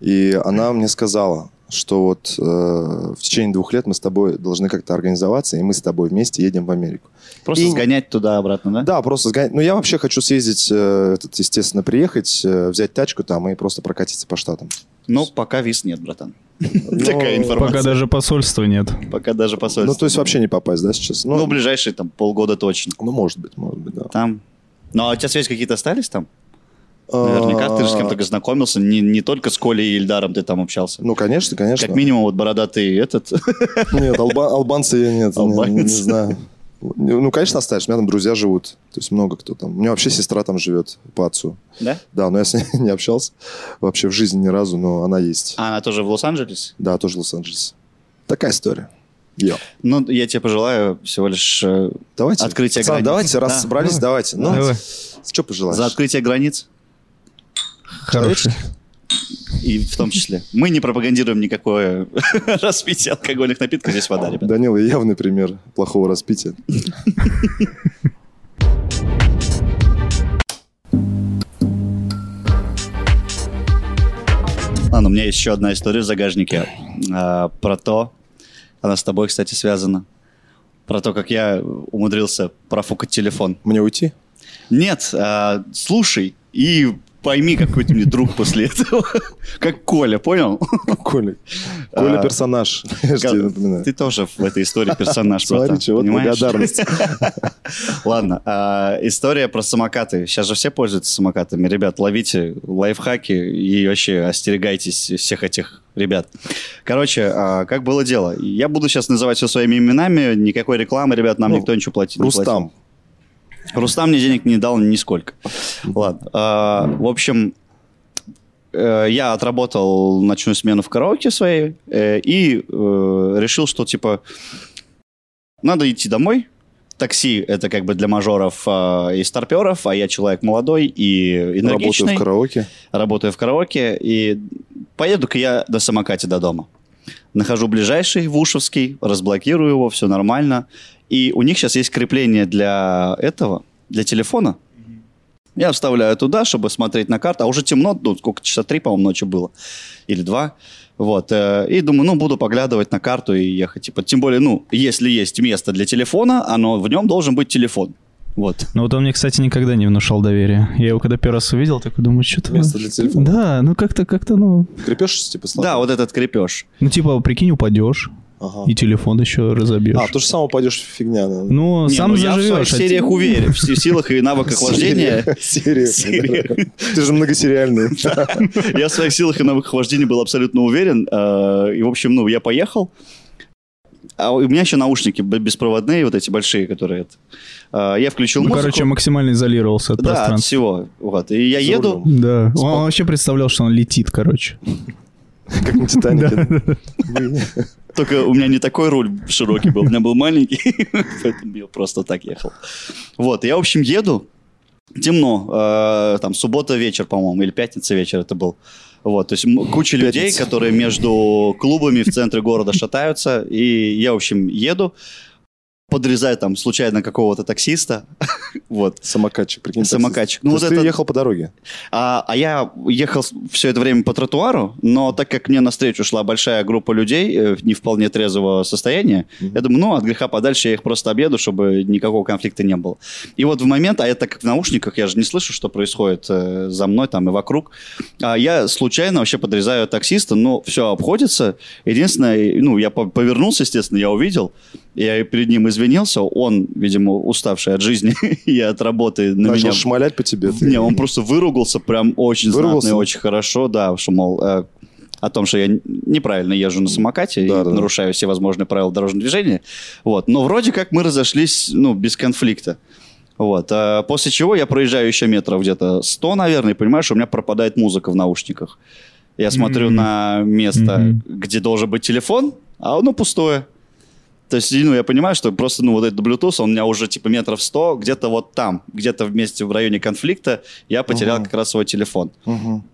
И она мне сказала, что вот э, в течение двух лет мы с тобой должны как-то организоваться, и мы с тобой вместе едем в Америку. Просто И- сгонять туда-обратно, да? Да, просто сгонять. Ну, я вообще хочу съездить, э, этот, естественно, приехать, э, взять тачку там и просто прокатиться по штатам. Но пока виз нет, братан. Ну, Такая информация. Пока даже посольства нет. Пока даже Ну, посольство. то есть вообще не попасть, да, сейчас? Ну, Ну, ближайшие там полгода точно. ну, может быть, может быть, да. Там. Ну, а у тебя связи какие-то остались там? Наверняка ты же с кем-то знакомился. Не, не только с Колей и Ильдаром ты там общался. Ну, конечно, конечно. Как минимум, вот бородатый этот. Нет, алба- албанцы я нет, не- не, знаю. Ну, конечно, оставишь. У меня там друзья живут. То есть много кто там. У меня вообще сестра там живет по отцу. Да? Да, но я с ней не общался вообще в жизни ни разу, но она есть. А она тоже в Лос-Анджелесе? Да, тоже Лос-Анджелес. Такая история. Йо. Ну, я тебе пожелаю всего лишь э, Давайте. открытия Пацаны, границ. давайте, раз Да, собрались, давайте. Ну, Давай. что пожелаешь? За открытие границ. Хороший. И в том числе. Мы не пропагандируем никакое распитие алкогольных напитков. Здесь вода, ребят. Данила явный пример плохого распития. Ладно, у меня есть еще одна история в загажнике. а, про то, она с тобой, кстати, связана. Про то, как я умудрился профукать телефон. Мне уйти? Нет, а, слушай и пойми, какой ты мне друг после этого. Как Коля, понял? Коля. Коля А, персонаж. Ты тоже в этой истории персонаж, Смотри, понимаешь? благодарность. Ладно, а, история про самокаты. Сейчас же все пользуются самокатами. Ребят, ловите лайфхаки и вообще остерегайтесь всех этих ребят. Короче, а, как было дело? Я буду сейчас называть все своими именами. Никакой рекламы, ребят, нам Ну, никто ничего платит. не платил. Рустам. Рустам мне денег не дал нисколько. Ладно. а, в общем, э, я отработал ночную смену в караоке своей э, и э, решил, что типа надо идти домой. Такси это как бы для мажоров а, и старперов, а я человек молодой и Работаю энергичный. в караоке. работаю в караоке, и поеду-ка я на самокате до дома. Нахожу ближайший, Вушевский, разблокирую его, все нормально. И у них сейчас есть крепление для этого, для телефона. Я вставляю туда, чтобы смотреть на карту. А уже темно, ну, сколько, часа три, по-моему, ночи было. Или два. Вот. э, И думаю, ну, буду поглядывать на карту и ехать. Типа, тем более, ну, если есть место для телефона, оно, в нем должен быть телефон. Вот. Ну вот он мне, кстати, никогда не внушал доверия. Я его когда первый раз увидел, такой думаю, что-то... Место для телефона. Да, ну как-то, как-то, ну... Крепеж, типа, слабый? Да, вот этот крепеж. Ну типа, прикинь, упадешь, Ага. и телефон еще разобьешь. А, то же самое пойдешь фигня. да. Ну, Не, сам ну, я в своих заживешь. а сериях уверен, в силах и навыках вождения. Серия. Да. Ты же многосериальный. Я в своих силах и навыках вождения был абсолютно уверен. э, И, в общем, ну, я поехал. А у меня еще наушники беспроводные, вот эти большие, которые... это. А, Я включил Ну, музыку. короче, максимально изолировался от да, от пространства. всего. Вот. И я еду... рулем. Да, он вообще представлял, что он летит, короче. Как на Титанике. Только у меня не такой руль широкий был, у меня был маленький, поэтому я просто так ехал. Вот, я, в общем, еду, темно, э, там, суббота вечер, по-моему, или пятница вечер это был. Вот, то есть куча людей, Пятница. которые между клубами в центре города шатаются, и я, в общем, еду, подрезаю там случайно какого-то таксиста, вот, Самокатчик, прикинь. Самокатчик. Ну, вот ты это- ехал по дороге. а, а я ехал все это время по тротуару, но так как мне навстречу шла большая группа людей э, не вполне трезвого состояния, Мгм. я думаю, ну, от греха подальше я их просто объеду, чтобы никакого конфликта не было. И вот в момент, а я так как в наушниках, я же не слышу, что происходит э, за мной там и вокруг, а я случайно вообще подрезаю таксиста, но все обходится. Единственное, ну, я по- повернулся, естественно, я увидел, я перед ним извинился, он, видимо, уставший от жизни и от работы на Начал меня шмалять по тебе. ты- не, он просто выругался прям очень Выругался? знатно и очень хорошо, да, что, мол, э, о том, что я неправильно езжу на самокате Да, и да. нарушаю все возможные правила дорожного движения. Вот. Но вроде как мы разошлись, ну, без конфликта. Вот. А после чего я проезжаю еще метров где-то 100, наверное, и понимаю, что у меня пропадает музыка в наушниках. Я смотрю Мгм. на место, Мгм. где должен быть телефон, а оно пустое. То есть, ну, я понимаю, что просто, ну, вот этот Bluetooth, он у меня уже, типа, метров 100, где-то вот там, где-то вместе в районе конфликта я потерял Ага. как раз свой телефон. Мгм.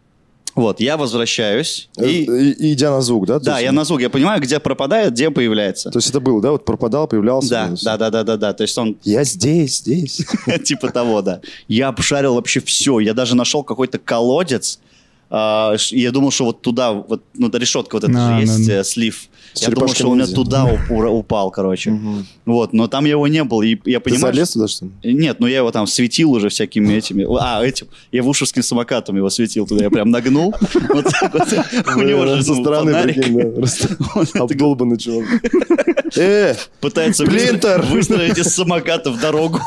Вот, я возвращаюсь, Э, и... и- и Идя на звук, да? То Да, есть- я на звук, я понимаю, где пропадает, где появляется. То есть это было, да? Вот пропадал, появлялся. Да, да, да, да, да, да. То есть он Я здесь, здесь. типа того, да. Я обшарил вообще все. Я даже нашел какой-то колодец. А, я думал, что вот туда, вот, ну, да, решетка вот эта А, же есть, да. э, слив. Я думал, что он у меня туда упал, короче. Вот, но там его не было. И я Ты понимаю, залез туда, что ли? Нет, ну я его там светил уже всякими этими. А, этим. Я вушевским самокатом его светил туда. Я прям нагнул. Вот так вот. У него же Со ну, стороны, Обдолбанный чувак. Э, Пытается выстроить из самоката в дорогу.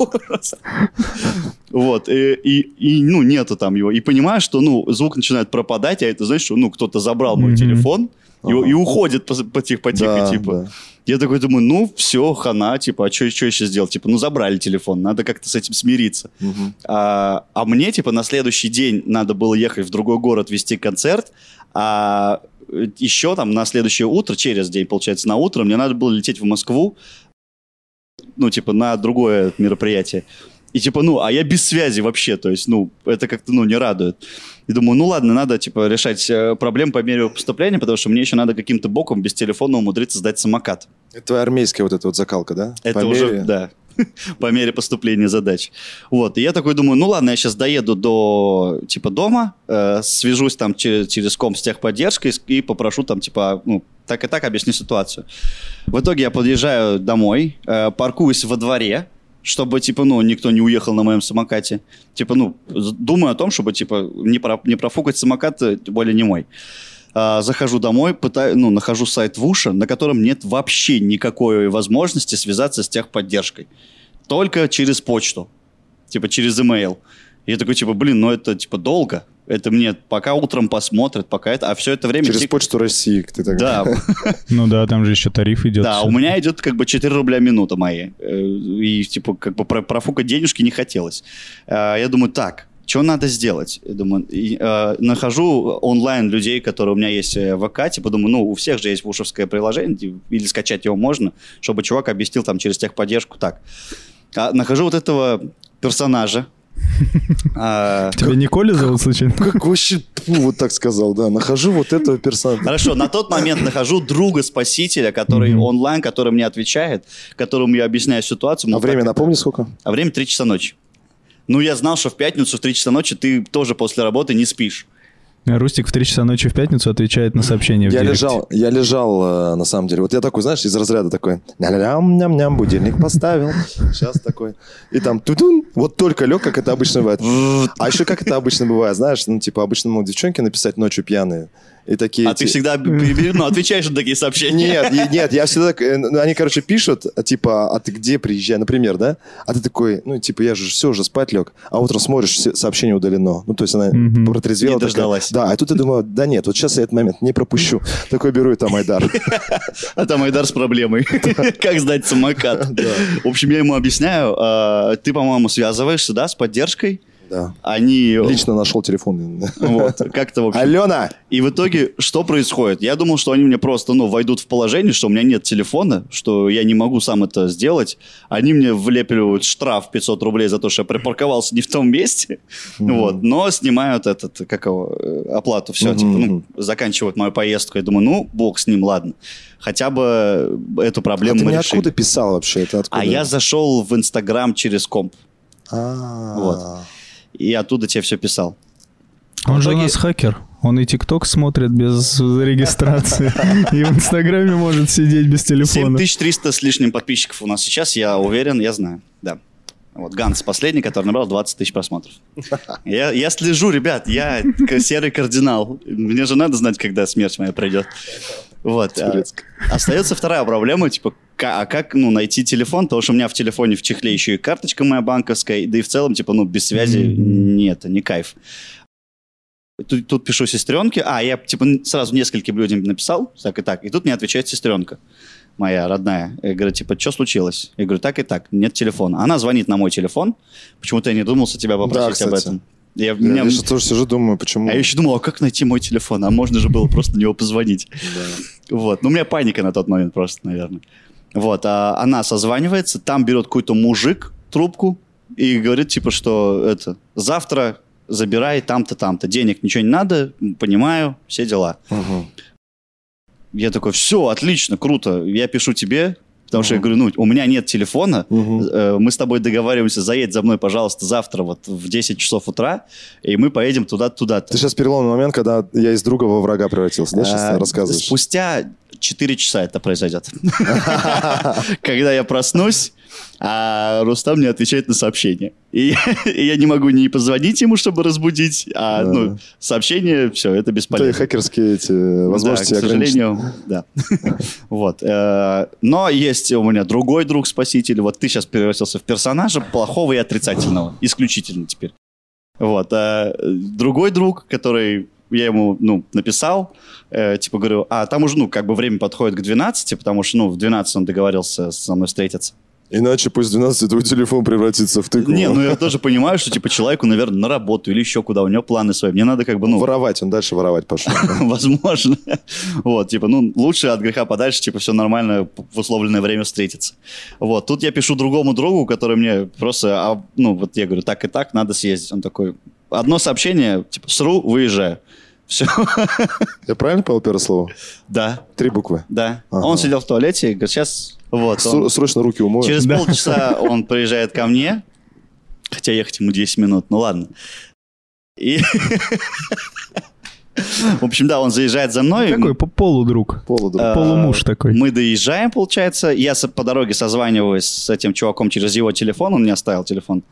Вот, и, и, и, ну, нету там его. И понимаешь, что, ну, звук начинает пропадать, а это, знаешь, что, ну, кто-то забрал мой телефон и, Ага. и уходит по- потихо-потихо, Да, типа. да. Я такой думаю, ну, все, хана, типа, а что еще сделать? Типа, ну, забрали телефон, надо как-то с этим смириться. Мгм. А, а мне, типа, на следующий день надо было ехать в другой город вести концерт, а еще там на следующее утро, через день, получается, на утро, мне надо было лететь в Москву, ну, типа, на другое мероприятие. И типа, ну, а я без связи вообще, то есть, ну, это как-то, ну, не радует. И думаю, ну ладно, надо, типа, решать э, проблем по мере поступления, потому что мне еще надо каким-то боком без телефона умудриться сдать самокат. Это твоя армейская вот эта вот закалка, да? Это по уже, мере... да, по мере поступления задач. Вот, и я такой думаю, ну ладно, я сейчас доеду до, типа, дома, э, свяжусь там через, через ком с техподдержкой и попрошу там, типа, ну, так и так объясню ситуацию. В итоге я подъезжаю домой, э, паркуюсь во дворе, чтобы, типа, ну, никто не уехал на моем самокате. Типа, ну, думаю о том, чтобы, типа, не, про, не профукать самокат, э, тем более не мой. А, захожу домой, пытаю, ну, нахожу сайт Вуша, на котором нет вообще никакой возможности связаться с техподдержкой. Только через почту. Типа, через email. Я такой, типа, блин, ну это, типа, долго. Это мне пока утром посмотрят, пока это... А все это время... Через тик... почту России, ты так Да. Ну да, там же еще тариф идет. Да, у меня идет как бы 4 рубля минута мои. Э, и типа как бы профукать денежки не хотелось. Э, я думаю, так, что надо сделать? Я думаю, и, э, нахожу онлайн людей, которые у меня есть в ВК, типа думаю, ну, у всех же есть вушевское приложение, или скачать его можно, чтобы чувак объяснил там через техподдержку так. А, нахожу вот этого персонажа, Тебя не Коля зовут случайно? Как вообще, вот так сказал, да. Нахожу вот этого персонажа. Хорошо, на тот момент нахожу друга спасителя, который онлайн, который мне отвечает, которому я объясняю ситуацию. А время напомни сколько? А время 3 часа ночи. Ну, я знал, что в пятницу в 3 часа ночи ты тоже после работы не спишь. Рустик в 3 часа ночи в пятницу отвечает на сообщение в Я лежал, я лежал, э, на самом деле. Вот я такой, знаешь, из разряда такой, ням-ням-ням, будильник поставил. Сейчас такой. И там тудун. Вот только лег, как это обычно бывает. А еще как это обычно бывает, знаешь, ну, типа, обычно могут девчонки написать ночью пьяные. И такие... А ты всегда ну, отвечаешь на такие сообщения? Нет, нет, я всегда... Э, ну, они, короче, пишут, типа, а ты где приезжай, например, да? А ты такой, ну, типа, я же все, уже спать лег. А утром смотришь, сообщение удалено. Ну, то есть она mm-hmm. протрезвела. Не дождалась. Да, а тут я думаю, да нет, вот сейчас я этот момент не пропущу. Такой беру и там Айдар. А там Айдар с проблемой. Как сдать самокат. В общем, я ему объясняю, а, ты, по-моему, связываешься, да, с поддержкой? Да. Они... Лично нашел телефон. Вот, как-то, в общем. Алена! И в итоге что происходит? Я думал, что они мне просто, ну, войдут в положение, что у меня нет телефона, что я не могу сам это сделать. Они мне влепливают штраф 500 рублей за то, что я припарковался не в том месте. Mm-hmm. Вот. Но снимают этот, как его, э, оплату. Все, mm-hmm. типа, ну, заканчивают мою поездку. Я думаю, ну, бог с ним, ладно. Хотя бы эту проблему а ты решили. откуда писал вообще? Это откуда? А я зашел в Инстаграм через комп. А-а-а. Вот и оттуда тебе все писал. Он же у нас хакер. Он и ТикТок смотрит без регистрации. И в Инстаграме может сидеть без телефона. 7300 с лишним подписчиков у нас сейчас, я уверен, я знаю. Да. Вот Ганс последний, который набрал 20 тысяч просмотров. Я, я слежу, ребят, я серый кардинал. Мне же надо знать, когда смерть моя придет. Вот. А, остается вторая проблема, типа, а как, ну, найти телефон? Потому что у меня в телефоне в чехле еще и карточка моя банковская, да и в целом, типа, ну, без связи нет, не кайф. Тут, тут пишу сестренке, а, я, типа, сразу нескольким людям написал, так и так, и тут мне отвечает сестренка моя родная. Я говорю, типа, что случилось? Я говорю, так и так, нет телефона. Она звонит на мой телефон. Почему-то я не думался тебя попросить да, об этом. Я, я, меня... я тоже сижу, думаю, почему... А я еще думал, а как найти мой телефон? А можно же было просто на него позвонить. Вот. Ну, у меня паника на тот момент просто, наверное. Вот. А она созванивается, там берет какой-то мужик трубку и говорит, типа, что это завтра забирай там-то, там-то. Денег ничего не надо, понимаю, все дела. Я такой, все, отлично, круто. Я пишу тебе, Потому что я говорю, ну, у меня нет телефона, uh мы с тобой договариваемся, заедь за мной, пожалуйста, завтра вот в 10 часов утра, и мы поедем туда-туда. Ты сейчас переломный момент, когда я из друга во врага превратился, да, сейчас а, рассказываешь? Спустя 4 часа это произойдет. Когда я проснусь, а Рустам мне отвечает на сообщение. И, и я не могу не позвонить ему, чтобы разбудить, а да. ну, сообщение, все, это бесполезно. Это хакерские эти возможности да, к сожалению, да. вот. Э, но есть у меня другой друг-спаситель. Вот ты сейчас превратился в персонажа плохого и отрицательного. Исключительно теперь. Вот. Э, другой друг, который я ему, ну, написал, э, типа, говорю, а там уже, ну, как бы время подходит к 12, потому что, ну, в 12 он договорился со мной встретиться. Иначе после 12 твой телефон превратится в тыкву. Не, ну я тоже понимаю, что типа человеку, наверное, на работу или еще куда, у него планы свои. Мне надо как бы, ну... Воровать, он дальше воровать пошел. Возможно. Вот, типа, ну, лучше от греха подальше, типа, все нормально, в условленное время встретиться. Вот, тут я пишу другому другу, который мне просто, а, ну, вот я говорю, так и так, надо съездить. Он такой, одно сообщение, типа, сру, выезжаю. Все. Я правильно понял первое слово? Да. Три буквы? Да. Ага. Он сидел в туалете и говорит, сейчас... Вот, он... Срочно руки умою. Через да. полчаса он приезжает ко мне, хотя ехать ему 10 минут, ну ладно. И... В общем, да, он заезжает за мной. Какой полудруг. Полудруг. А, Полумуж такой. Мы доезжаем, получается. Я по дороге созваниваюсь с этим чуваком через его телефон. Он мне оставил телефон.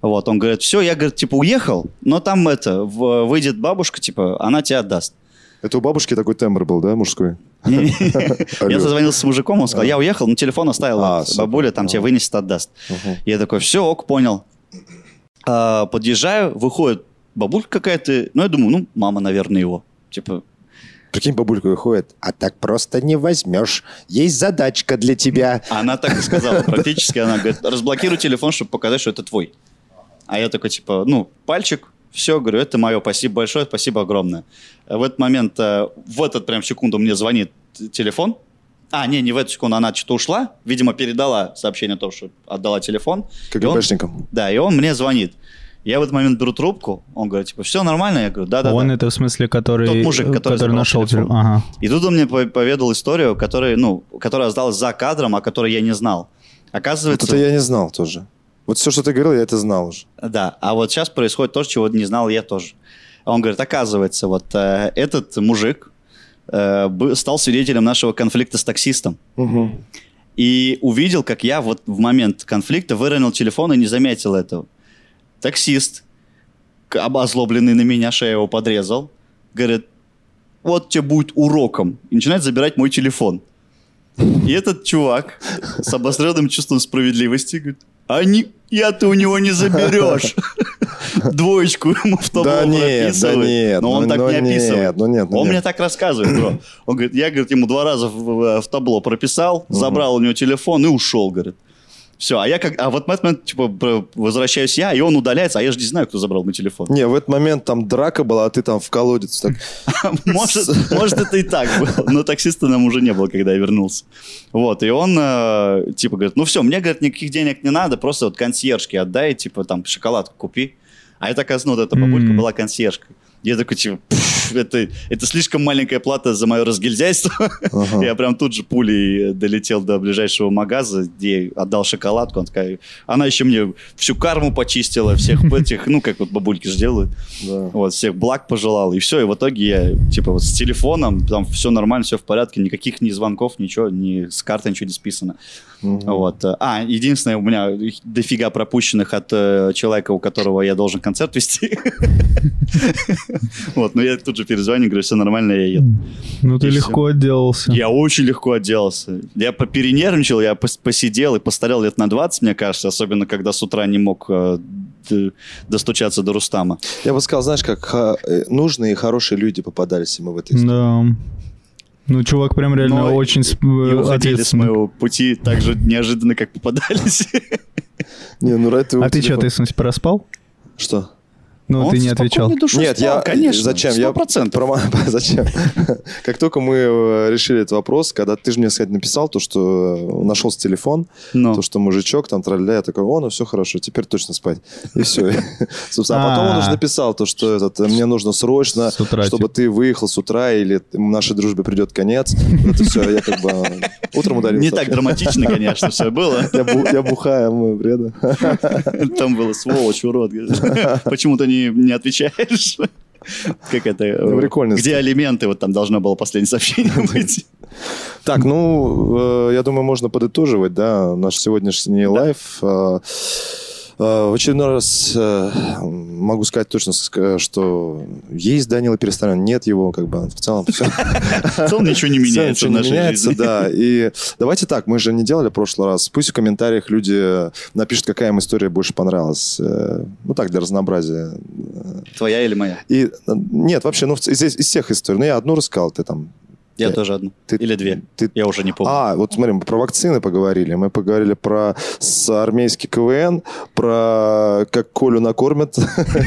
Вот, он говорит, все, я, говорит, типа, уехал, но там это, выйдет бабушка, типа, она тебя отдаст. Это у бабушки такой тембр был, да, мужской? Я созвонился с мужиком, он сказал, я уехал, но телефон оставил, а, бабуля там тебе вынесет, отдаст. Я такой, все, ок, понял. А, подъезжаю, выходит бабулька какая-то, ну, я думаю, ну, мама, наверное, его. Типа, Прикинь, бабулька выходит, а так просто не возьмешь. Есть задачка для тебя. Она так и сказала практически. Она говорит, разблокируй телефон, чтобы показать, что это твой. А я такой, типа, ну, пальчик, все, говорю, это мое, спасибо большое, спасибо огромное. В этот момент, э, в этот прям секунду мне звонит телефон. А, не, не в эту секунду, она что-то ушла. Видимо, передала сообщение о том, что отдала телефон. КГБшникам. Да, и он мне звонит. Я в этот момент беру трубку, он говорит, типа, все нормально? Я говорю, да-да-да. Он это в смысле, который... Тот мужик, который, который нашел телефон. Ага. И тут он мне поведал историю, которая, ну, которая осталась за кадром, о которой я не знал. Оказывается... Вот это я не знал тоже. Вот все, что ты говорил, я это знал уже. Да, а вот сейчас происходит то, чего не знал я тоже. Он говорит, оказывается, вот э, этот мужик э, стал свидетелем нашего конфликта с таксистом. Угу. И увидел, как я вот в момент конфликта выронил телефон и не заметил этого таксист, обозлобленный на меня, шею его подрезал, говорит, вот тебе будет уроком. И начинает забирать мой телефон. И этот чувак с обостренным чувством справедливости говорит, а не, я ты у него не заберешь. Двоечку ему в табло да нет, да нет, но он ну, так ну, не описывает. Ну нет, ну он мне так рассказывает, бро. Он говорит, я, говорит, ему два раза в табло прописал, забрал у него телефон и ушел, говорит. Все, а я как, а вот в этот момент, типа, возвращаюсь я, и он удаляется, а я же не знаю, кто забрал мой телефон. Не, в этот момент там драка была, а ты там в колодец. Так... может, может, это и так было, но таксиста нам уже не было, когда я вернулся. Вот, и он, э, типа, говорит, ну все, мне, говорит, никаких денег не надо, просто вот консьержки отдай, типа, там, шоколадку купи. А это, оказывается, ну, вот эта бабулька была консьержкой. Я такой, типа, это, это слишком маленькая плата за мое разгильдяйство. Ага. Я прям тут же пулей долетел до ближайшего магаза, где отдал шоколадку. Она такая, она еще мне всю карму почистила, всех этих, ну, как вот бабульки же делают. Да. Вот, всех благ пожелал. И все, и в итоге я, типа, вот с телефоном, там все нормально, все в порядке, никаких ни звонков, ничего, ни с карты ничего не списано. Угу. Вот. А, единственное, у меня дофига пропущенных от э, человека, у которого я должен концерт вести. Вот, но я тут же перезвоню, говорю, все нормально, я еду. Ну, ты легко отделался. Я очень легко отделался. Я перенервничал, я посидел и постарел лет на 20, мне кажется, особенно когда с утра не мог э, достучаться до Рустама. Я бы сказал, знаешь, как э, нужные и хорошие люди попадались ему в этой истории. Да. Ну, чувак прям реально Но очень и уходили с моего пути так же неожиданно, как попадались. Не, ну А ты что, смысле, проспал? Что? Ну, ты не отвечал. Нет, я... Конечно, зачем? 100%. Я... Про... зачем? как только мы э, решили этот вопрос, когда ты же мне, кстати, написал то, что э, нашелся телефон, Но. то, что мужичок там тролля, я такой, о, ну все хорошо, теперь точно спать. И все. а потом он уже написал то, что этот, мне нужно срочно, чтобы ты выехал с утра, или нашей дружбе придет конец. Это все, я как бы утром удалил. Не так драматично, конечно, все было. Я бухаю, мы бреда. Там было сволочь, урод. Почему-то не, не отвечаешь. Как это? Ну, прикольно. Где алименты? Вот там должно было последнее сообщение быть. Так, ну, э, я думаю, можно подытоживать, да, наш сегодняшний live. Э, Э, в очередной раз э, могу сказать точно, что есть Данила Перестоян, нет его, как бы в целом все. В целом ничего не меняется в нашей жизни. да. И давайте так, мы же не делали в прошлый раз. Пусть в комментариях люди напишут, какая им история больше понравилась. Э, ну так, для разнообразия. Твоя или моя? И нет, вообще, ну из, из всех историй. Ну я одну рассказал, ты там Я ты, тоже одну. Ты, Или две. Ты... Я уже не помню. А, вот смотри, мы про вакцины поговорили. Мы поговорили про с армейский КВН, про как Колю накормят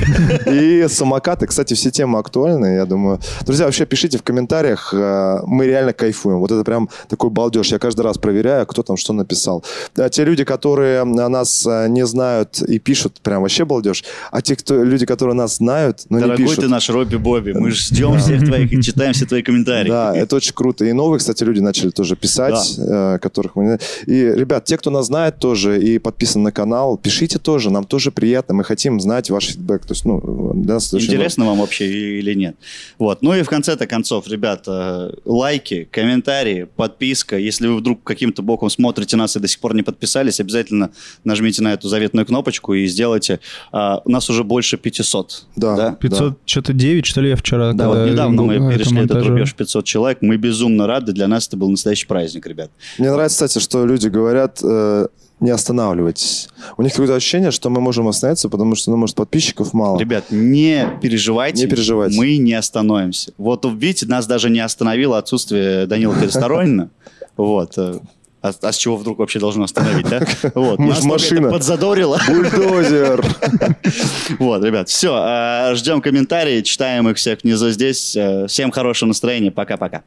и самокаты. Кстати, все темы актуальны, я думаю. Друзья, вообще пишите в комментариях. Э, мы реально кайфуем. Вот это прям такой балдеж. Я каждый раз проверяю, кто там что написал. А те люди, которые нас э, не знают и пишут, прям вообще балдеж. А те кто, люди, которые нас знают, но Дорогой не пишут. ты наш Робби Бобби. Мы ждем всех твоих и читаем все твои комментарии. Да, это очень круто. И новые, кстати, люди начали тоже писать, да. э, которых мы... И, ребят, те, кто нас знает тоже и подписан на канал, пишите тоже, нам тоже приятно, мы хотим знать ваш фидбэк. То есть, ну, для нас Интересно вам вообще или нет. Вот. Ну и в конце-то концов, ребята, лайки, комментарии, подписка. Если вы вдруг каким-то боком смотрите нас и до сих пор не подписались, обязательно нажмите на эту заветную кнопочку и сделайте. У нас уже больше 500. Да. да? 500, да. что-то 9, что ли, я вчера? Да, вот недавно мы перешли этот рубеж 500 человек. Мы безумно рады. Для нас это был настоящий праздник, ребят. Мне нравится, кстати, что люди говорят, э, не останавливайтесь. У них какое-то ощущение, что мы можем остановиться, потому что, ну, может, подписчиков мало. Ребят, не переживайте. Не переживайте. Мы не остановимся. Вот, видите, нас даже не остановило отсутствие Данила Пересторонина. Вот. Э, а, а с чего вдруг вообще должно остановить, да? Вот. Нас машина. подзадорило. Бульдозер. Вот, ребят, все. А, ждем комментарии, читаем их всех внизу здесь. Э, всем хорошего настроения. Пока-пока.